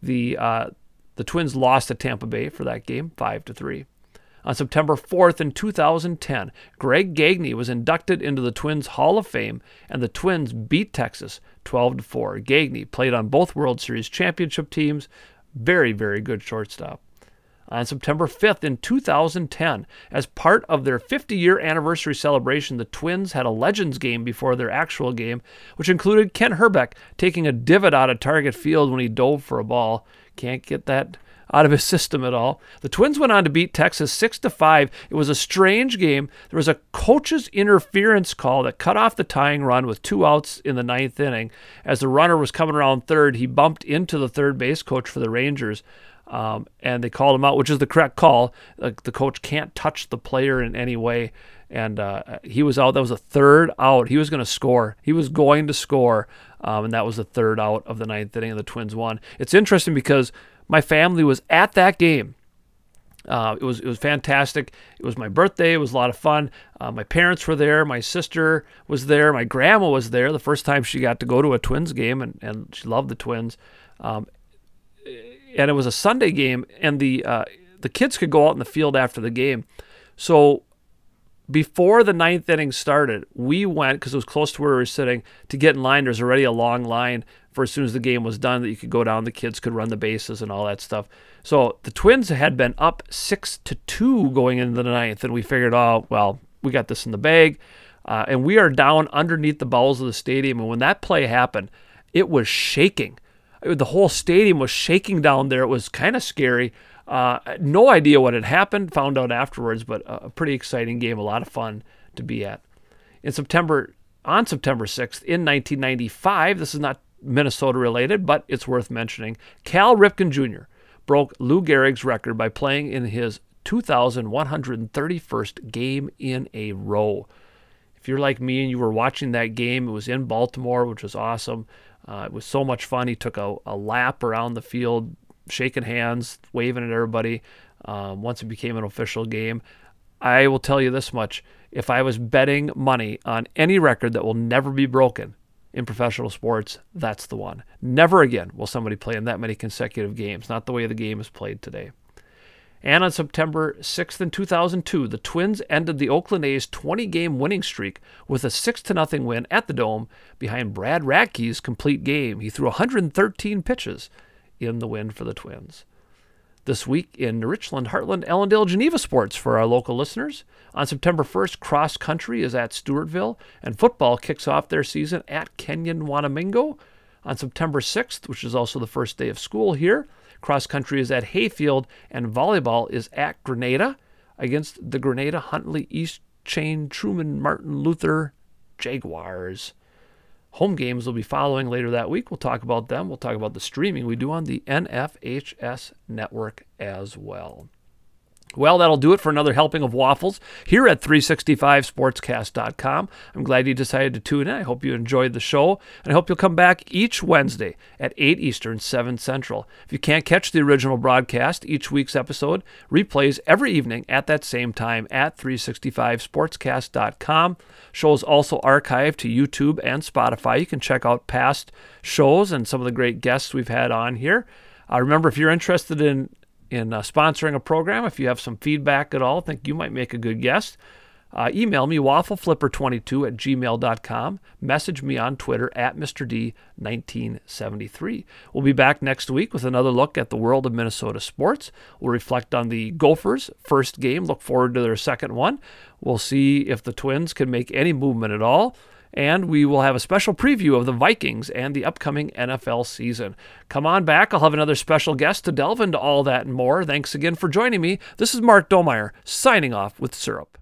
The uh, the Twins lost to Tampa Bay for that game, 5 to 3. On September 4th in 2010, Greg Gagne was inducted into the Twins Hall of Fame and the Twins beat Texas 12 4. Gagne played on both World Series championship teams. Very, very good shortstop. on September 5th in 2010. As part of their 50 year anniversary celebration, the Twins had a Legends game before their actual game, which included Kent Hrbek taking a divot out of target field when he dove for a ball. Can't get that out of his system at all. The Twins went on to beat Texas 6 to 5. It was a strange game. There was a coach's interference call that cut off the tying run with two outs in the ninth inning. As the runner was coming around third, he bumped into the third base coach for the Rangers. Um, and they called him out, which is the correct call. the coach can't touch the player in any way. And uh, he was out. That was a third out. He was going to score. He was going to score. Um, and that was the third out of the ninth inning, and the Twins won. It's interesting because my family was at that game. Uh, it was it was fantastic. It was my birthday. It was a lot of fun. Uh, my parents were there. My sister was there. My grandma was there. The first time she got to go to a Twins game, and, and she loved the Twins. Um, and it was a Sunday game, and the uh, the kids could go out in the field after the game. So before the ninth inning started, we went because it was close to where we were sitting to get in line. There's already a long line for as soon as the game was done that you could go down. The kids could run the bases and all that stuff. So the Twins had been up six to two going into the ninth, and we figured, oh well, we got this in the bag, uh, and we are down underneath the bowels of the stadium. And when that play happened, it was shaking. The whole stadium was shaking down there. It was kind of scary. Uh, no idea what had happened. Found out afterwards, but a pretty exciting game. A lot of fun to be at. In September, on September 6th, in 1995, this is not Minnesota related, but it's worth mentioning. Cal Ripken Jr. broke Lou Gehrig's record by playing in his 2,131st game in a row. If you're like me and you were watching that game, it was in Baltimore, which was awesome. Uh, it was so much fun. He took a, a lap around the field, shaking hands, waving at everybody um, once it became an official game. I will tell you this much if I was betting money on any record that will never be broken in professional sports, that's the one. Never again will somebody play in that many consecutive games, not the way the game is played today. And on September 6th in 2002, the Twins ended the Oakland A's 20 game winning streak with a 6 0 win at the Dome behind Brad Radke's complete game. He threw 113 pitches in the win for the Twins. This week in Richland, Hartland, Ellendale, Geneva sports for our local listeners. On September 1st, cross country is at Stewartville, and football kicks off their season at Kenyon Wanamingo. On September 6th, which is also the first day of school here, cross country is at Hayfield, and volleyball is at Granada against the Granada Huntley East Chain Truman Martin Luther Jaguars. Home games will be following later that week. We'll talk about them. We'll talk about the streaming we do on the NFHS network as well. Well, that'll do it for another helping of waffles here at 365sportscast.com. I'm glad you decided to tune in. I hope you enjoyed the show, and I hope you'll come back each Wednesday at 8 Eastern, 7 Central. If you can't catch the original broadcast, each week's episode replays every evening at that same time at 365sportscast.com. Shows also archived to YouTube and Spotify. You can check out past shows and some of the great guests we've had on here. Uh, remember, if you're interested in in uh, sponsoring a program. If you have some feedback at all, think you might make a good guest, uh, email me waffleflipper22 at gmail.com. Message me on Twitter at Mr. D1973. We'll be back next week with another look at the world of Minnesota sports. We'll reflect on the Gophers' first game, look forward to their second one. We'll see if the Twins can make any movement at all and we will have a special preview of the Vikings and the upcoming NFL season. Come on back. I'll have another special guest to delve into all that and more. Thanks again for joining me. This is Mark Domeyer signing off with Syrup.